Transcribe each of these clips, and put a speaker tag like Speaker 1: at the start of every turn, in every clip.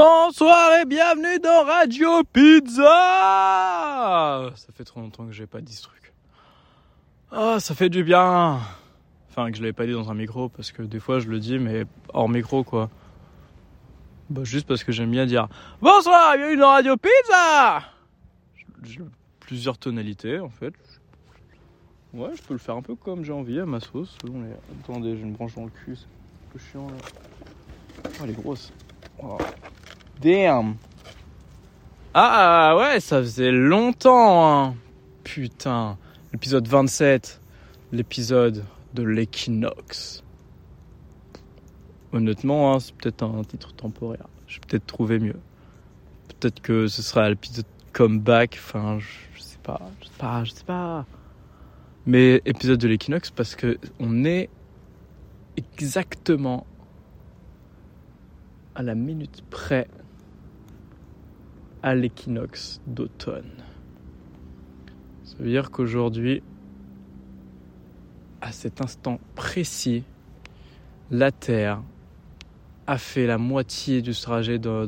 Speaker 1: Bonsoir et bienvenue dans Radio Pizza Ça fait trop longtemps que j'ai pas dit ce truc. Ah, ça fait du bien Enfin, que je l'avais pas dit dans un micro, parce que des fois je le dis, mais hors micro, quoi. Bah, juste parce que j'aime bien dire Bonsoir et bienvenue dans Radio Pizza J'ai plusieurs tonalités, en fait. Ouais, je peux le faire un peu comme j'ai envie, à ma sauce. selon les- Attendez, j'ai une branche dans le cul, c'est un peu chiant, là. Oh, elle est grosse. Oh. Damn. Ah ouais, ça faisait longtemps. hein. Putain. L'épisode 27. L'épisode de l'équinoxe. Honnêtement, hein, c'est peut-être un titre temporaire. J'ai peut-être trouvé mieux. Peut-être que ce sera l'épisode comeback. Enfin, je, je sais pas. Je sais pas, je sais pas. Mais épisode de l'équinoxe parce que on est exactement à la minute près à l'équinoxe d'automne. Ça veut dire qu'aujourd'hui, à cet instant précis, la Terre a fait la moitié du trajet dans-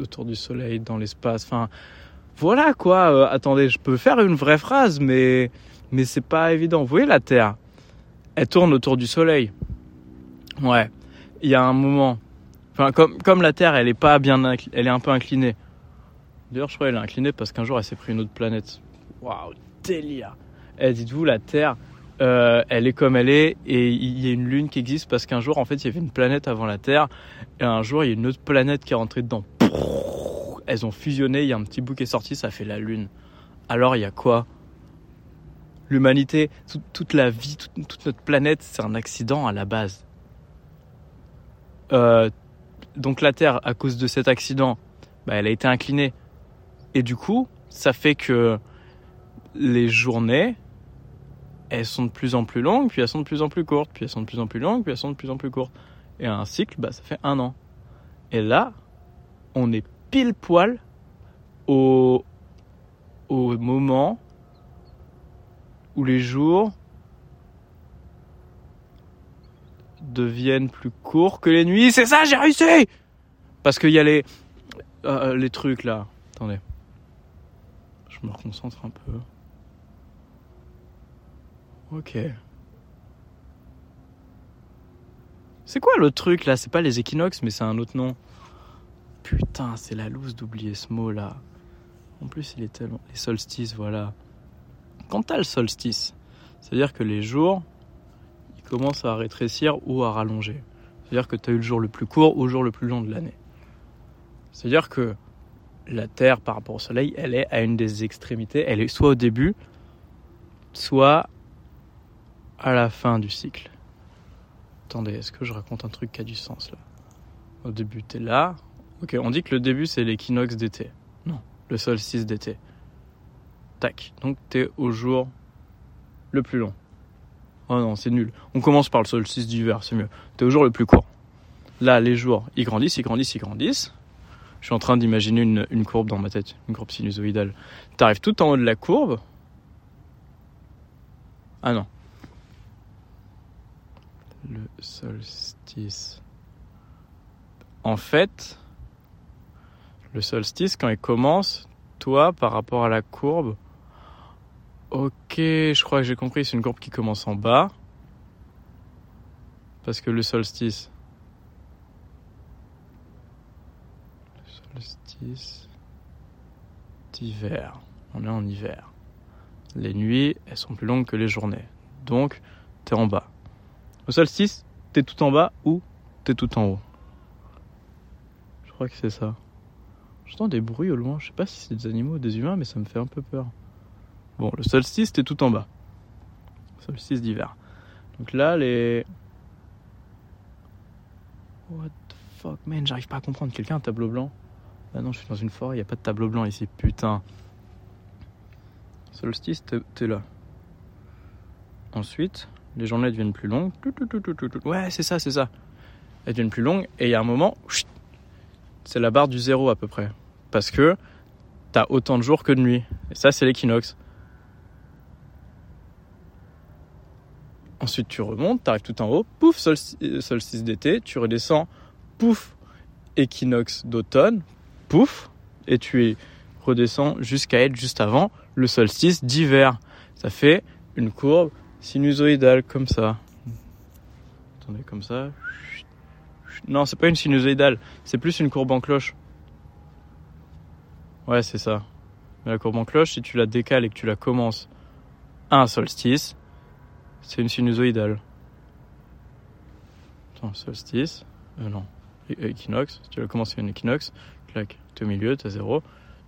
Speaker 1: autour du Soleil, dans l'espace. Enfin, voilà quoi. Euh, attendez, je peux faire une vraie phrase, mais, mais c'est pas évident. Vous voyez la Terre Elle tourne autour du Soleil. Ouais. Il y a un moment. Enfin, comme, comme la Terre, elle est pas bien, elle est un peu inclinée. D'ailleurs, je crois qu'elle est inclinée parce qu'un jour, elle s'est pris une autre planète. Waouh, délire. Eh, dites-vous, la Terre, euh, elle est comme elle est et il y a une lune qui existe parce qu'un jour, en fait, il y avait une planète avant la Terre et un jour, il y a une autre planète qui est rentrée dedans. Elles ont fusionné, il y a un petit bout qui est sorti, ça fait la lune. Alors, il y a quoi? L'humanité, tout- toute la vie, toute, toute notre planète, c'est un accident à la base. Euh, donc la Terre, à cause de cet accident, bah, elle a été inclinée. Et du coup, ça fait que les journées, elles sont de plus en plus longues, puis elles sont de plus en plus courtes, puis elles sont de plus en plus longues, puis elles sont de plus en plus courtes. Et un cycle, bah, ça fait un an. Et là, on est pile poil au, moment où les jours deviennent plus courts que les nuits. C'est ça, j'ai réussi Parce qu'il y a les, euh, les trucs là. Attendez. Je me reconcentre un peu. Ok. C'est quoi le truc là? C'est pas les équinoxes, mais c'est un autre nom. Putain, c'est la loose d'oublier ce mot là. En plus, il est tellement. Les solstices, voilà. Quand t'as le solstice, c'est-à-dire que les jours, ils commencent à rétrécir ou à rallonger. C'est-à-dire que tu as eu le jour le plus court ou le jour le plus long de l'année. C'est-à-dire que la Terre, par rapport au Soleil, elle est à une des extrémités. Elle est soit au début, soit à la fin du cycle. Attendez, est-ce que je raconte un truc qui a du sens là? Au début, t'es là. Ok, on dit que le début, c'est l'équinoxe d'été. Non, le solstice d'été. Tac. Donc, t'es au jour le plus long. Oh non, c'est nul. On commence par le solstice d'hiver, c'est mieux. T'es au jour le plus court. Là, les jours, ils grandissent, ils grandissent, ils grandissent. Je suis en train d'imaginer une, courbe dans ma tête, une courbe sinusoïdale. T'arrives tout en haut de la courbe. Ah non. Le solstice. En fait, le solstice, quand il commence, toi, par rapport à la courbe, ok, je crois que j'ai compris, c'est une courbe qui commence en bas. Parce que le solstice. Le solstice d'hiver. On est en hiver. Les nuits, elles sont plus longues que les journées. Donc, t'es en bas. Au solstice, t'es tout en bas ou t'es tout en haut? Je crois que c'est ça. J'entends des bruits au loin. Je sais pas si c'est des animaux ou des humains, mais ça me fait un peu peur. Bon, le solstice, t'es tout en bas. Solstice d'hiver. Donc là, les. What the fuck, man, j'arrive pas à comprendre. Quelqu'un tableau blanc Ah non, je suis dans une forêt, y a pas de tableau blanc ici, putain. Solstice, t'es là. Ensuite, les journées deviennent plus longues. Ouais, c'est ça, c'est ça. Elles deviennent plus longues et il y a un moment, c'est la barre du zéro à peu près. Parce que t'as autant de jours que de nuits. Et ça, c'est l'équinoxe. Ensuite, tu remontes, tu arrives tout en haut, pouf, solstice, solstice d'été, tu redescends, pouf, équinoxe d'automne, pouf, et tu redescends jusqu'à être juste avant le solstice d'hiver. Ça fait une courbe sinusoïdale comme ça. Attendez, comme ça. Non, c'est pas une sinusoïdale, c'est plus une courbe en cloche. Ouais, c'est ça. Mais la courbe en cloche, si tu la décales et que tu la commences à un solstice, c'est une sinusoïdale. Attends, solstice. Euh, non. Équinoxe. Si tu la commences à un équinoxe, clac, es au milieu, t'as zéro.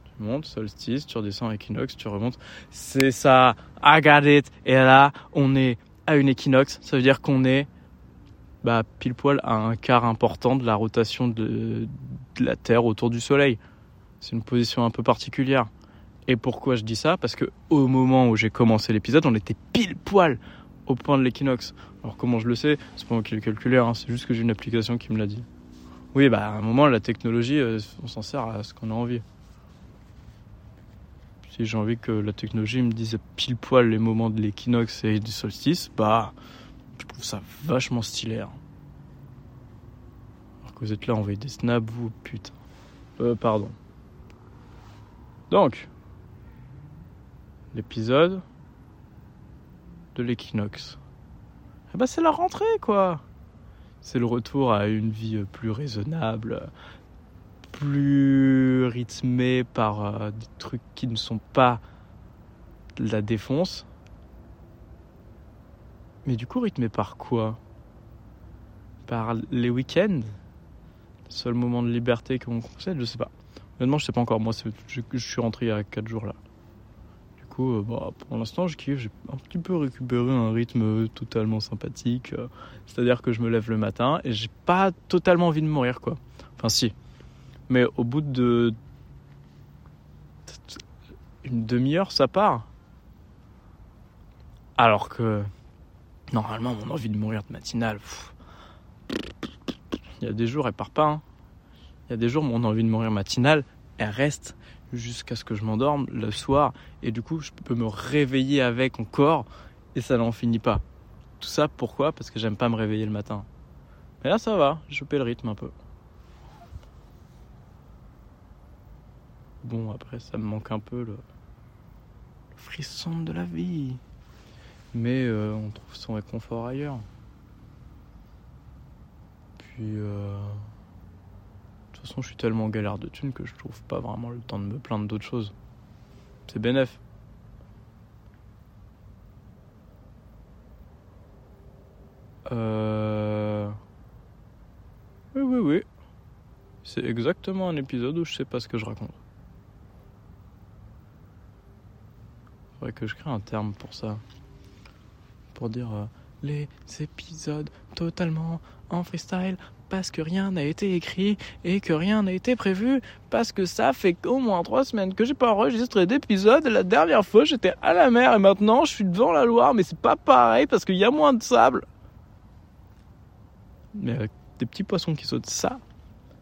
Speaker 1: Tu montes, solstice, tu redescends, équinoxe, tu remontes. C'est ça. I got it. Et là, on est à une équinoxe. Ça veut dire qu'on est bah, pile poil à un quart important de la rotation de, de la Terre autour du Soleil. C'est une position un peu particulière. Et pourquoi je dis ça? Parce que au moment où j'ai commencé l'épisode, on était pile poil au point de l'équinoxe. Alors comment je le sais? C'est pas moi qui l'ai calculé, hein. c'est juste que j'ai une application qui me l'a dit. Oui, bah à un moment, la technologie, euh, on s'en sert à ce qu'on a envie. Si j'ai envie que la technologie me dise pile poil les moments de l'équinoxe et du solstice, bah je trouve ça vachement stylé. Hein. Alors que vous êtes là, envoyez des snaps, vous, putain. Euh, pardon. Donc, l'épisode de l'équinoxe. Eh ben, c'est la rentrée, quoi. C'est le retour à une vie plus raisonnable, plus rythmée par euh, des trucs qui ne sont pas la défonce. Mais du coup, rythmé par quoi? Par les week-ends? Le seul moment de liberté qu'on concède? Je sais pas. Honnêtement, je sais pas encore. Moi, je suis rentré il y a 4 jours là. Euh, bah, pour l'instant, je J'ai un petit peu récupéré un rythme totalement sympathique. Euh, c'est-à-dire que je me lève le matin et j'ai pas totalement envie de mourir, quoi. Enfin, si. Mais au bout de. Une demi-heure, ça part. Alors que. Normalement, mon envie de mourir de matinale. Il y a des jours, elle part pas. Hein. Il y a des jours, mon envie de mourir matinale, elle reste jusqu'à ce que je m'endorme le soir et du coup je peux me réveiller avec encore et ça n'en finit pas. Tout ça pourquoi? Parce que j'aime pas me réveiller le matin. Mais là ça va, je le rythme un peu. Bon après ça me manque un peu le, frisson de la vie. Mais euh, on trouve son réconfort ailleurs. Puis euh toute façon, je suis tellement galère de thunes que je trouve pas vraiment le temps de me plaindre d'autres choses. C'est bénef. Euh... Oui, oui, oui. C'est exactement un épisode où je sais pas ce que je raconte. Faudrait que je crée un terme pour ça. Pour dire euh, les épisodes totalement en freestyle parce que rien n'a été écrit et que rien n'a été prévu parce que ça fait au moins trois semaines que j'ai pas enregistré d'épisode. La dernière fois j'étais à la mer et maintenant je suis devant la Loire mais c'est pas pareil parce qu'il y a moins de sable. Mais avec des petits poissons qui sautent, ça,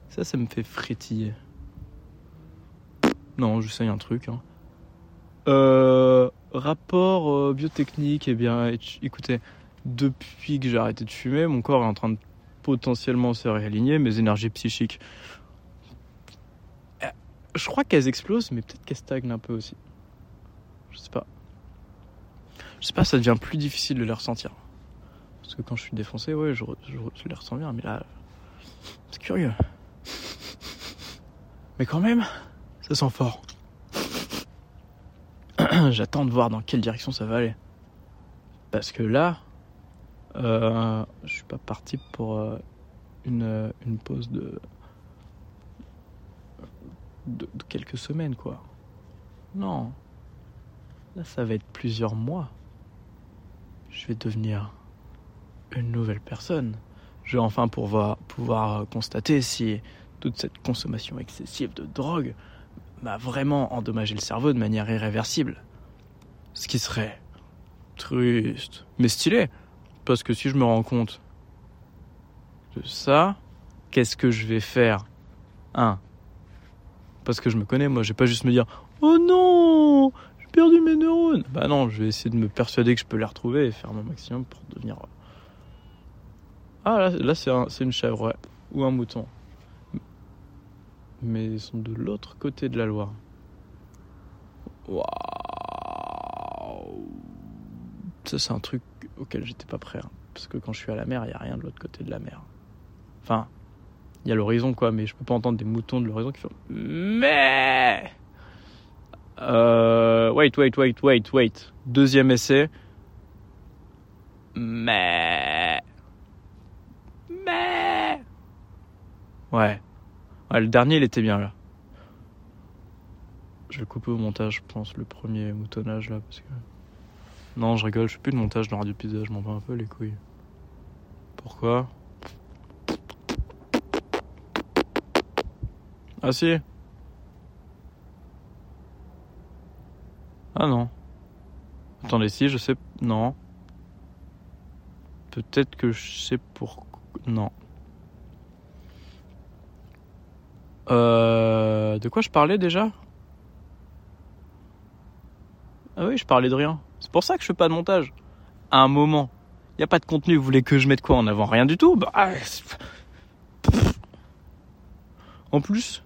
Speaker 1: ça, me fait frétiller. Non, j'essaye un truc. Hein. Euh, rapport euh, biotechnique, eh bien, écoutez, depuis que j'ai arrêté de fumer, mon corps est en train de potentiellement se réaligner, mes énergies psychiques. Euh, je crois qu'elles explosent, mais peut-être qu'elles stagnent un peu aussi. Je sais pas. Je sais pas, ça devient plus difficile de les ressentir. Parce que quand je suis défoncé, ouais, je, les ressens bien, mais là, c'est curieux. Mais quand même, ça sent fort. J'attends de voir dans quelle direction ça va aller. Parce que là, euh, je suis pas parti pour euh, une, une pause de, de, quelques semaines, quoi. Non. Là, ça va être plusieurs mois. Je vais devenir une nouvelle personne. Je vais enfin pouvoir, pouvoir constater si toute cette consommation excessive de drogue m'a vraiment endommagé le cerveau de manière irréversible. Ce qui serait triste, mais stylé. Parce que si je me rends compte de ça, qu'est-ce que je vais faire? Un, parce que je me connais, moi, je vais pas juste me dire Oh non, j'ai perdu mes neurones. Bah non, je vais essayer de me persuader que je peux les retrouver et faire mon maximum pour devenir. Ah là, là c'est un, une chèvre, ouais. Ou un mouton. mais ils sont de l'autre côté de la Loire. Waouh Ça, c'est un truc auquel j'étais pas prêt. hein. Parce que quand je suis à la mer, il n'y a rien de l'autre côté de la mer. Enfin, il y a l'horizon, quoi, mais je peux pas entendre des moutons de l'horizon qui font. Mais. Euh, wait, wait, wait, wait, wait. Deuxième essai. Mais. Mais. Ouais. Ouais, le dernier, il était bien là. Je vais couper au montage, je pense, le premier moutonnage là, parce que. Non, je rigole, je fais plus de montage dans Radio Pizza, je m'en bats un peu les couilles. Pourquoi? Ah si Ah non. Attendez, si, je sais. Non. Peut-être que je sais pourquoi. Non. Euh, de quoi je parlais déjà? Ah oui, je parlais de rien. C'est pour ça que je fais pas de montage. À un moment, il n'y a pas de contenu. Vous voulez que je mette quoi en avant? Rien du tout Bah, ah, En plus,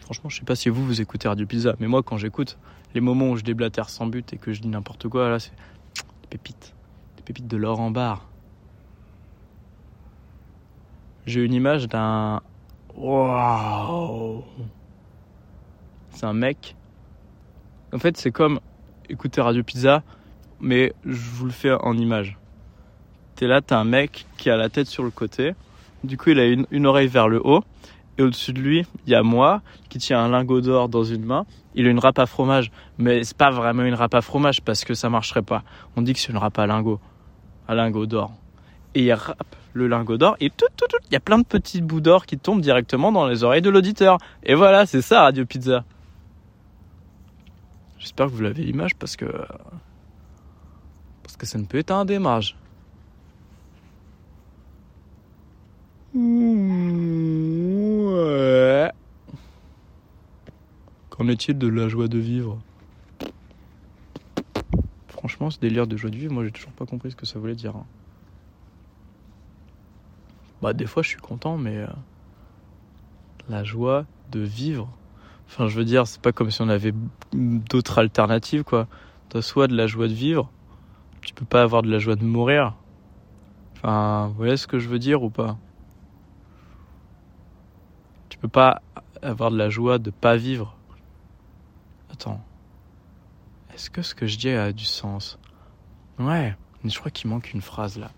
Speaker 1: franchement, je sais pas si vous, vous écoutez Radio Pizza, mais moi, quand j'écoute les moments où je déblatère sans but et que je dis n'importe quoi, là, c'est des pépites. Des pépites de l'or en barre. J'ai une image d'un. Waouh! C'est un mec. En fait, c'est comme écouter Radio Pizza, mais je vous le fais en image. T'es là, t'as un mec qui a la tête sur le côté. Du coup, il a une, une oreille vers le haut. Et au-dessus de lui, il y a moi qui tient un lingot d'or dans une main. Il a une râpe à fromage. Mais c'est pas vraiment une râpe à fromage parce que ça marcherait pas. On dit que c'est une râpe à lingot. À lingot d'or. Et il râpe le lingot d'or et tout, tout, tout. Il y a plein de petits bouts d'or qui tombent directement dans les oreilles de l'auditeur. Et voilà, c'est ça Radio Pizza. J'espère que vous l'avez l'image parce que. Parce que ça ne peut être un démarrage. Ouais. Qu'en est-il de la joie de vivre? Franchement, ce délire de joie de vivre, moi j'ai toujours pas compris ce que ça voulait dire. hein. Bah, des fois je suis content, mais. euh, La joie de vivre. Enfin, je veux dire, c'est pas comme si on avait d'autres alternatives, quoi. T'as soit de la joie de vivre, tu peux pas avoir de la joie de mourir. Enfin, vous voyez ce que je veux dire ou pas Tu peux pas avoir de la joie de pas vivre. Attends. Est-ce que ce que je dis a du sens? Ouais, mais je crois qu'il manque une phrase là.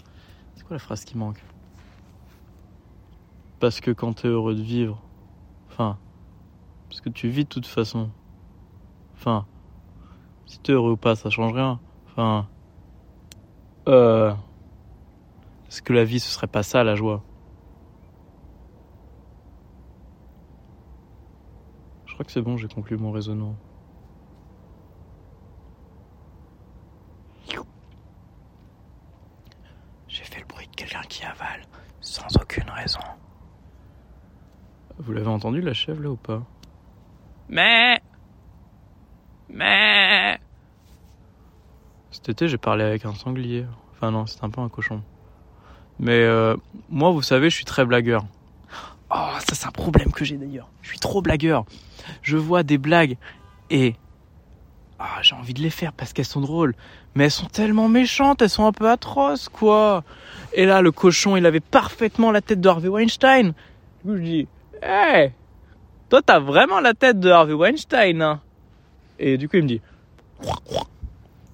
Speaker 1: C'est quoi la phrase qui manque? Parce que quand t'es heureux de vivre, enfin, parce que tu vis de toute façon. Enfin, si t'es heureux ou pas, ça change rien. Enfin, euh, est-ce que la vie ce serait pas ça la joie? Je crois que c'est bon, j'ai conclu mon raisonnement. J'ai fait le bruit de quelqu'un qui avale sans aucune raison. Vous l'avez entendu la chèvre là ou pas? Mais Mais Cet été j'ai parlé avec un sanglier. Enfin non, c'est un peu un cochon. Mais euh, moi, vous savez, je suis très blagueur. Oh, ça c'est un problème que j'ai d'ailleurs. Je suis trop blagueur. Je vois des blagues et ah, j'ai envie de les faire parce qu'elles sont drôles. Mais elles sont tellement méchantes, elles sont un peu atroces, quoi. Et là, le cochon, il avait parfaitement la tête de Harvey Weinstein. Du coup, dis, hey, toi, t'as vraiment la tête de Harvey Weinstein. hein. Et du coup, il me dit,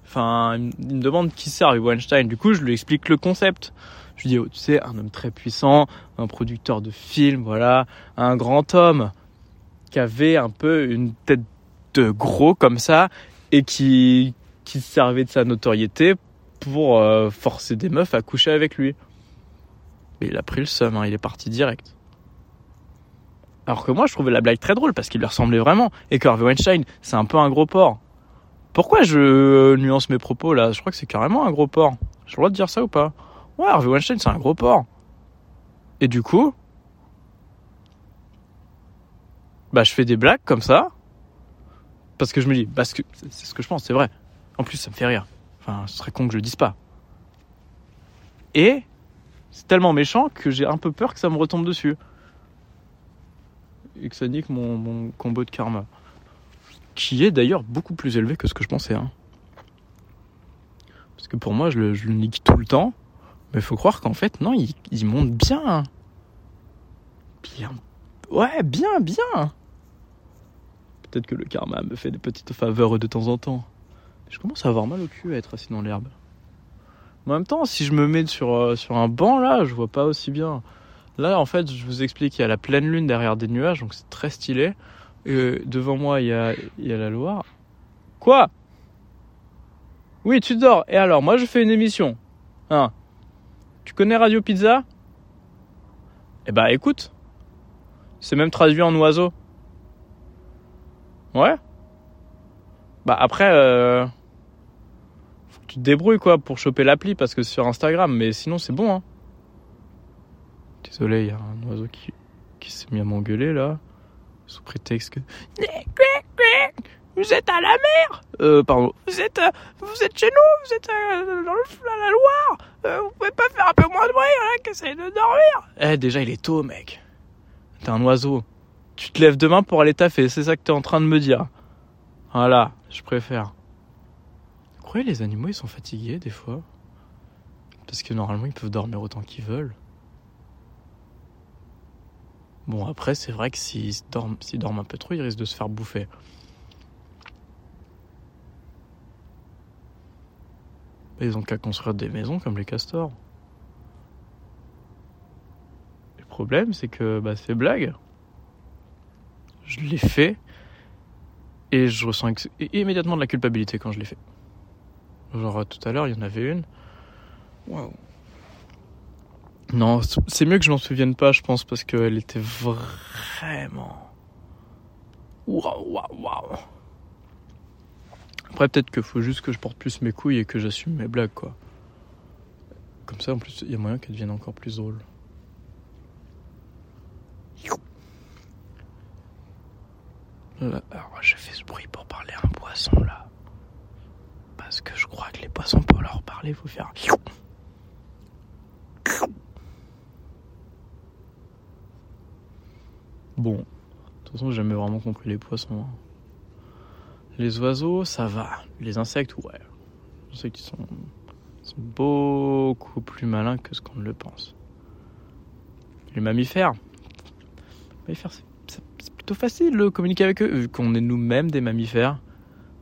Speaker 1: enfin, il me- demande qui c'est Harvey Weinstein. Du coup, je lui explique le concept. Je lui dis, oh, tu sais, un homme très puissant, un producteur de films, voilà, un grand homme qui avait un peu une tête de gros comme ça et qui, qui se servait de sa notoriété pour euh, forcer des meufs à coucher avec lui. Mais il a pris le seum, hein, il est parti direct. Alors que moi, je trouvais la blague très drôle parce qu'il lui ressemblait vraiment et que Harvey Weinstein, c'est un peu un gros porc. Pourquoi je euh, nuance mes propos là? Je crois que c'est carrément un gros porc. J'ai le droit de dire ça ou pas? Ouais, Harvey Weinstein, c'est un gros porc. Et du coup, bah je fais des blagues comme ça parce que je me dis parce que c'est ce que je pense, c'est vrai. En plus, ça me fait rire. Enfin, ce serait con que je le dise pas. Et c'est tellement méchant que j'ai un peu peur que ça me retombe dessus. Et que ça nique mon, combo de karma. Qui est d'ailleurs beaucoup plus élevé que ce que je pensais. Hein. Parce que pour moi, je le, nique tout le temps. Mais faut croire qu'en fait, non, il, il monte bien. Bien. Ouais, bien, bien. Peut-être que le karma me fait des petites faveurs de temps en temps. Je commence à avoir mal au cul à être assis dans l'herbe. En même temps, si je me mets sur, euh, sur un banc là, je vois pas aussi bien. Là, en fait, je vous explique, il y a la pleine lune derrière des nuages, donc c'est très stylé. Et devant moi, il y a, la Loire. Quoi? Oui, tu dors. Et alors, moi, je fais une émission. Hein? Tu connais Radio Pizza? Eh bah, écoute. C'est même traduit en oiseau. Ouais? Bah, après, euh, faut que tu te débrouilles, quoi, pour choper l'appli, parce que c'est sur Instagram. Mais sinon, c'est bon, hein. Désolé, il y a un oiseau qui, qui s'est mis à m'engueuler là, sous prétexte que. Vous êtes à la mer Euh, pardon. Vous êtes, euh, vous êtes chez nous Vous êtes euh, dans le, à la Loire euh, Vous pouvez pas faire un peu moins de bruit, voilà, qu'essaye de dormir Eh, déjà, il est tôt, mec. T'es un oiseau. Tu te lèves demain pour aller taffer, c'est ça que t'es en train de me dire. Voilà, je préfère. Vous croyez les animaux, ils sont fatigués des fois? Parce que normalement, ils peuvent dormir autant qu'ils veulent. Bon, après, c'est vrai que s'ils dorment, dorment un peu trop, ils risquent de se faire bouffer. Ils ont qu'à construire des maisons comme les castors. Le problème, c'est que bah, c'est blague. Je l'ai fait et je ressens immédiatement de la culpabilité quand je l'ai fait. Genre tout à l'heure, il y en avait une. Non, c'est mieux que je m'en souvienne pas, je pense, parce qu'elle était vraiment. Waouh, waouh, waouh. Après, peut-être qu'il faut juste que je porte plus mes couilles et que j'assume mes blagues, quoi. Comme ça, en plus, il y a moyen qu'elles deviennent encore plus drôles. Alors, j'ai fait ce bruit pour parler à un poisson, là. Parce que je crois que les poissons, pour leur parler, il faut faire. Bon, de toute façon, j'ai jamais vraiment compris les poissons. hein. Les oiseaux, ça va. Les insectes, ouais. Les insectes, ils sont, beaucoup plus malins que ce qu'on ne le pense. Les mammifères, les mammifères, c'est plutôt facile de communiquer avec eux, vu qu'on est nous-mêmes des mammifères.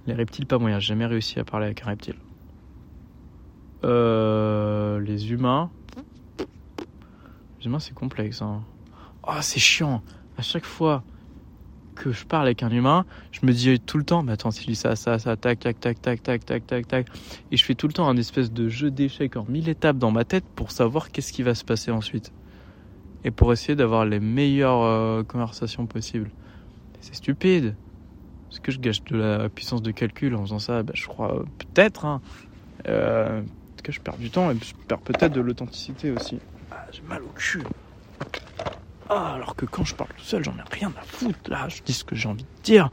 Speaker 1: Les reptiles, pas moyen. J'ai jamais réussi à parler avec un reptile. Euh, les humains. Les humains, c'est complexe. Hein. Oh, c'est chiant. À chaque fois que je parle avec un humain, je me dis tout le temps, mais attends, s'il dit ça, ça, ça, tac, tac, tac, tac, tac, tac, tac, tac. Et je fais tout le temps un espèce de jeu d'échecs en mille étapes dans ma tête pour savoir qu'est-ce qui va se passer ensuite. Et pour essayer d'avoir les meilleures euh, conversations possibles. C'est stupide. Est-ce que je gâche de la puissance de calcul en faisant ça Ben, Je crois euh, peut-être. Hein. Euh, en tout cas, je perds du temps et je perds peut-être de l'authenticité aussi. Ah, J'ai mal au cul. Ah, alors que quand je parle tout seul, j'en ai rien à foutre. Là, je dis ce que j'ai envie de dire.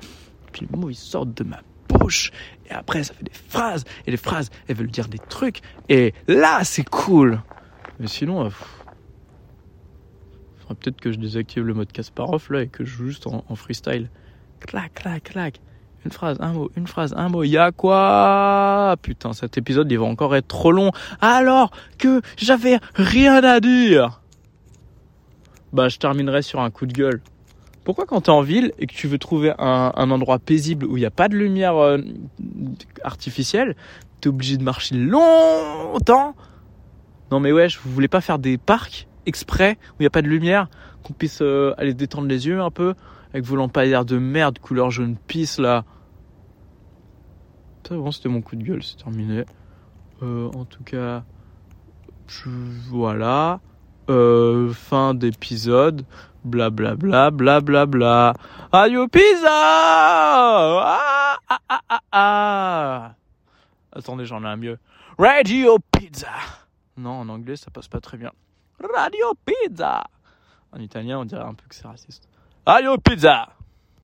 Speaker 1: Puis les mots, ils sortent de ma bouche. Et après, ça fait des phrases. Et les phrases, elles veulent dire des trucs. Et là, c'est cool. Mais sinon, euh, faudrait peut-être que je désactive le mode Kasparov là et que je joue juste en, en freestyle. Clac, clac, clac. Une phrase, un mot, une phrase, un mot. Y'a quoi? Putain, cet épisode, il va encore être trop long. Alors que j'avais rien à dire. Bah, je terminerai sur un coup de gueule. Pourquoi quand t'es en ville et que tu veux trouver un, endroit paisible où il n'y a pas de lumière euh, artificielle, t'es obligé de marcher longtemps Non mais wesh, vous voulez pas faire des parcs exprès où il n'y a pas de lumière, qu'on puisse euh, aller détendre les yeux un peu avec vos lampadaires de merde couleur jaune pisse là. Bon, c'était mon coup de gueule, c'est terminé. Euh, en tout cas, je, voilà. Euh, fin d'épisode. Blablabla, blablabla. Radio Pizza ah, ah, ah, ah, ah. Attendez, j'en ai un mieux. Radio Pizza. Non, en anglais, ça passe pas très bien. Radio Pizza. En italien, on dirait un peu que c'est raciste. Radio Pizza.